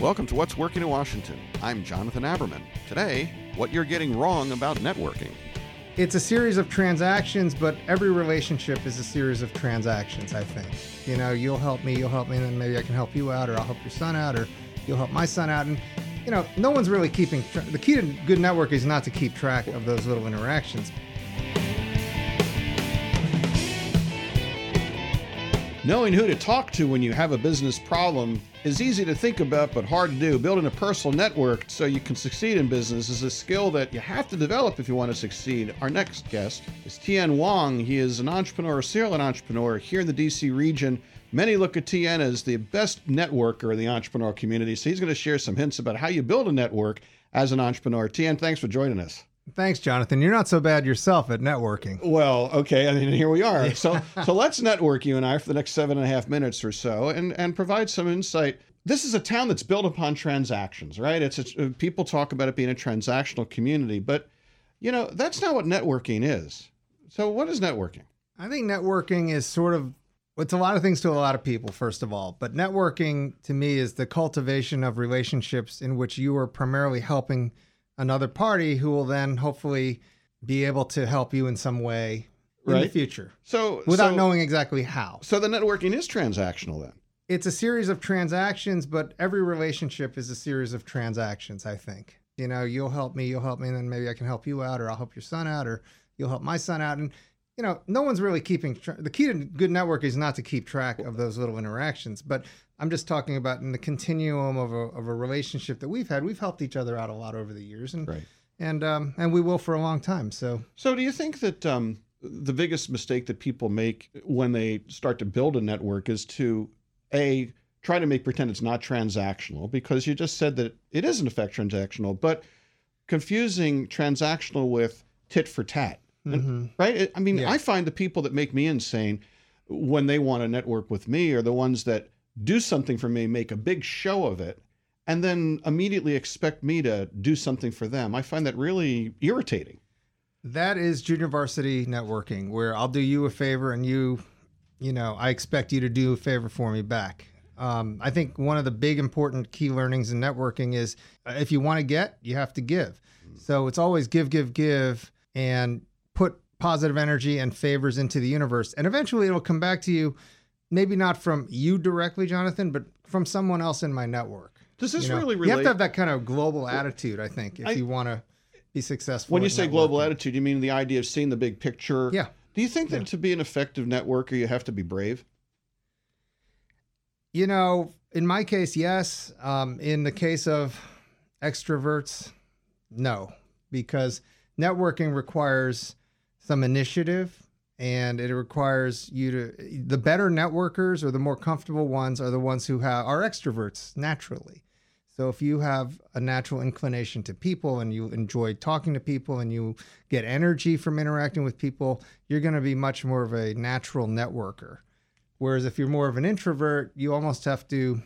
Welcome to What's Working in Washington. I'm Jonathan Aberman. Today, what you're getting wrong about networking. It's a series of transactions, but every relationship is a series of transactions, I think. You know, you'll help me, you'll help me, and then maybe I can help you out, or I'll help your son out, or you'll help my son out. And, you know, no one's really keeping tra- the key to good networking is not to keep track of those little interactions. Knowing who to talk to when you have a business problem is easy to think about but hard to do. Building a personal network so you can succeed in business is a skill that you have to develop if you want to succeed. Our next guest is Tien Wong. He is an entrepreneur, a serial entrepreneur here in the DC region. Many look at Tien as the best networker in the entrepreneur community, so he's going to share some hints about how you build a network as an entrepreneur. Tien, thanks for joining us. Thanks, Jonathan. You're not so bad yourself at networking. Well, okay, I mean, here we are. So, so let's network you and I for the next seven and a half minutes or so, and and provide some insight. This is a town that's built upon transactions, right? It's a, uh, people talk about it being a transactional community, but you know that's not what networking is. So, what is networking? I think networking is sort of it's a lot of things to a lot of people, first of all. But networking to me is the cultivation of relationships in which you are primarily helping another party who will then hopefully be able to help you in some way in the future So, without so, knowing exactly how. So the networking is transactional then. It's a series of transactions, but every relationship is a series of transactions, I think. You know, you'll help me, you'll help me, and then maybe I can help you out, or I'll help your son out, or you'll help my son out. And, you know, no one's really keeping tra- the key to good network is not to keep track of those little interactions. But I'm just talking about in the continuum of a, of a relationship that we've had. We've helped each other out a lot over the years, and Right. and um, and we will for a long time. So So, do you think that um, the biggest mistake that people make when they start to build a network is to a try to make pretend it's not transactional because you just said that it is in effect transactional, but confusing transactional with tit for tat, And- right? I mean, Yeah. I find the people that make me insane when they want to network with me are the ones that do something for me, make a big show of it. And then immediately expect me to do something for them. I find that really irritating. That is junior varsity networking, where I'll do you a favor and you, you know, I expect you to do a favor for me back. Um, I think one of the big important key learnings in networking is uh, if you want to get, you have to give. So it's always give, give, give, and put positive energy and favors into the universe. And eventually it'll come back to you, maybe not from you directly, Jonathan, but from someone else in my network. Does this You know, really you have to have that kind of global attitude, I think, if I- you want to be successful. When you say global attitude, you mean the idea of seeing the big picture? Yeah. Do you think that to be an effective networker, you have to be brave? You know, in my case, yes. Um, in the case of extroverts, no, because networking requires some initiative and it requires you to the better networkers or the more comfortable ones are the ones who have are extroverts naturally. So if you have a natural inclination to people and you enjoy talking to people and you get energy from interacting with people, you're going to be much more of a natural networker. Whereas if you're more of an introvert, you almost have to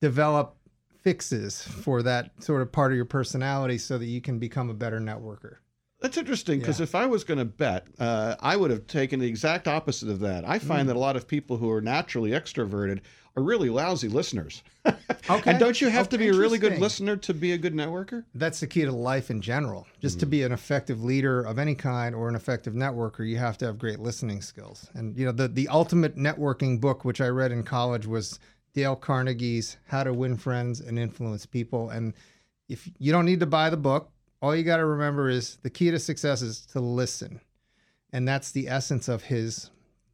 develop fixes for that sort of part of your personality so that you can become a better networker. That's interesting because Yeah. if I was going to bet, uh, I would have taken the exact opposite of that. I Mm. find that a lot of people who are naturally extroverted are really lousy listeners. Okay. and don't you have Oh, to be a really good listener to be a good networker? That's the key to life in general. Just to be an effective leader of any kind or an effective networker, you have to have great listening skills. And you know, the the ultimate networking book which I read in college was Dale Carnegie's How to Win Friends and Influence People. And if you don't need to buy the book, all you got to remember is the key to success is to listen. And that's the essence of his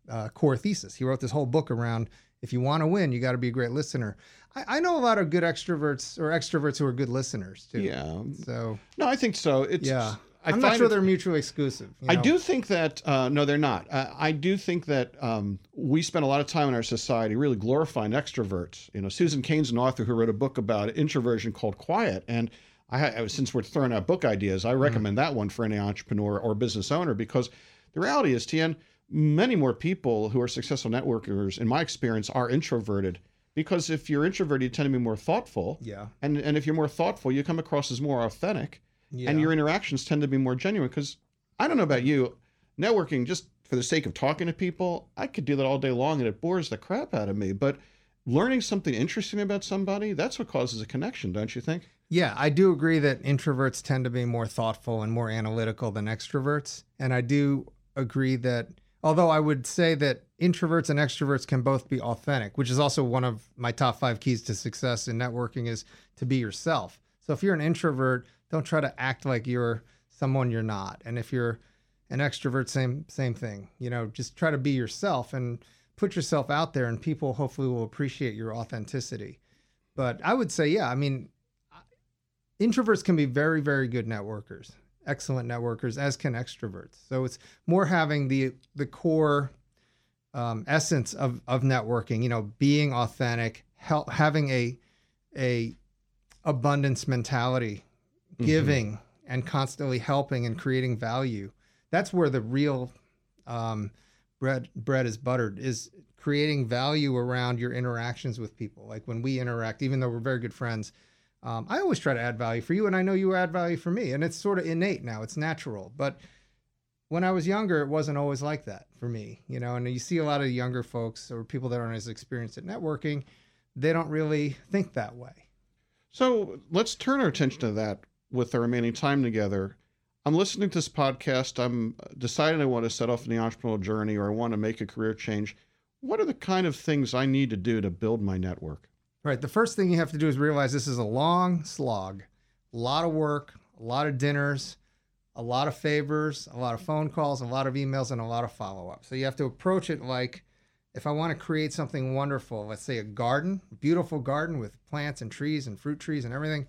uh, core thesis. He wrote this whole book around if you want to win, you got to be a great listener. I, I know a lot of good extroverts or extroverts who are good listeners too. Yeah. So No, I think so. It's yeah, I I'm not sure it- they're mutually exclusive. you I do think that uh, no, they're not. Uh, I do think that um, we spend a lot of time in our society really glorifying extroverts. You know, Susan Cain's an author who wrote a book about introversion called Quiet, and I, ha- uh, since we're throwing out book ideas, I mm-hmm. recommend that one for any entrepreneur or business owner because the reality is, Tien, many more people who are successful networkers, in my experience, are introverted. Because if you're introverted, you tend to be more thoughtful, Yeah. and and if you're more thoughtful, you come across as more authentic Yeah. and your interactions tend to be more genuine because i don't know about you networking just for the sake of talking to people i could do that all day long and it bores the crap out of me but learning something interesting about somebody, that's what causes a connection, don't you think? Yeah, I do agree that introverts tend to be more thoughtful and more analytical than extroverts. And I do agree that, although I would say that introverts and extroverts can both be authentic, which is also one of my top five keys to success in networking is to be yourself. So if you're an introvert, don't try to act like you're someone you're not. And if you're an extrovert, same same thing. You know, just try to be yourself and put yourself out there, and people hopefully will appreciate your authenticity. But I would say, yeah, I mean, introverts can be very, very good networkers, excellent networkers, as can extroverts. So it's more having the the core um, essence of of networking. You know, being authentic, help, having a a abundance mentality, giving mm-hmm. and constantly helping and creating value. That's where the real um, bread bread is buttered is creating value around your interactions with people. Like when we interact, even though we're very good friends, um, I always try to add value for you, and I know you add value for me, and it's sort of innate now. It's natural, but when I was younger, it wasn't always like that for me, you know. And you see a lot of younger folks or people that aren't as experienced at networking, they don't really think that way. So let's turn our attention to that with the remaining time together. I'm listening to this podcast. I'm deciding I want to set off in the entrepreneurial journey or I want to make a career change. What are the kind of things I need to do to build my network? Right. The first thing you have to do is realize this is a long slog, a lot of work, a lot of dinners, a lot of favors, a lot of phone calls, a lot of emails, and a lot of follow up. So you have to approach it like if I want to create something wonderful, let's say a garden, beautiful garden with plants and trees and fruit trees and everything.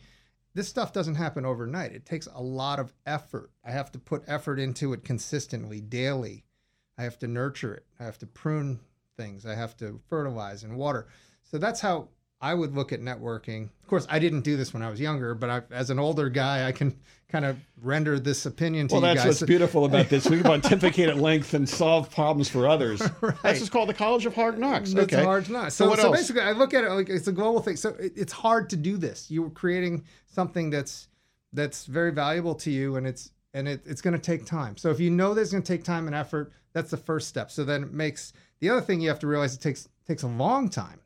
This stuff doesn't happen overnight. It takes a lot of effort. I have to put effort into it consistently, daily. I have to nurture it. I have to prune things. I have to fertilize and water. So that's how I would look at networking. Of course, I didn't do this when I was younger, but I, as an older guy, I can kind of render this opinion to well, you guys. Well, that's what's beautiful about this. We can pontificate at length and solve problems for others. right. This is called the College of Hard Knocks. It's okay. Hard Knocks. So, so, so basically, I look at it like it's a global thing. So it, it's hard to do this. You're creating something that's that's very valuable to you, and it's and it, it's going to take time. So if you know there's going to take time and effort, that's the first step. So then it makes the other thing you have to realize it takes takes a long time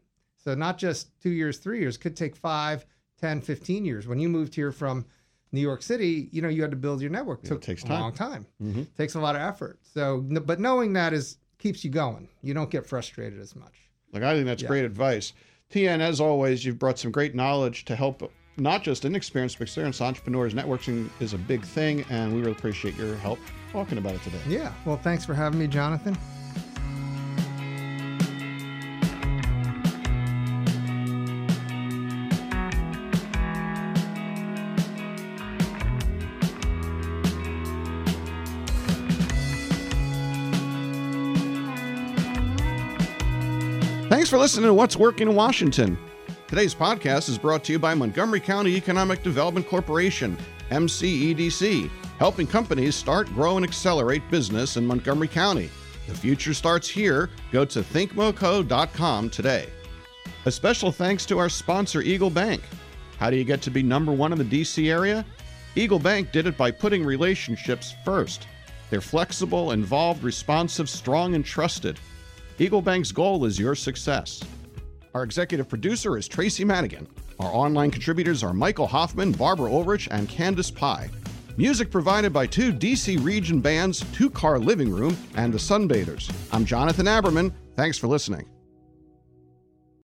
so not just two years, three years, could take five, 10, 15 years. When you moved here from New York City, you know, you had to build your network. It took takes time. a long time. Mm-hmm. Takes a lot of effort. So, but knowing that is keeps you going. You don't get frustrated as much. Like I think that's yeah. great advice. Tien, as always, you've brought some great knowledge to help not just inexperienced but experienced entrepreneurs. Networking is a big thing, and we really appreciate your help talking about it today. Yeah. Well, thanks for having me, Jonathan. Thanks for listening to What's Working in Washington. Today's podcast is brought to you by Montgomery County Economic Development Corporation, MCEDC, helping companies start, grow, and accelerate business in Montgomery County. The future starts here. Go to thinkmoco.com today. A special thanks to our sponsor, Eagle Bank. How do you get to be number one in the DC area? Eagle Bank did it by putting relationships first. They're flexible, involved, responsive, strong, and trusted. Eagle Bank's goal is your success. Our executive producer is Tracy Madigan. Our online contributors are Michael Hoffman, Barbara Ulrich, and Candace Pye. Music provided by two DC region bands, Two Car Living Room, and The Sunbathers. I'm Jonathan Aberman. Thanks for listening.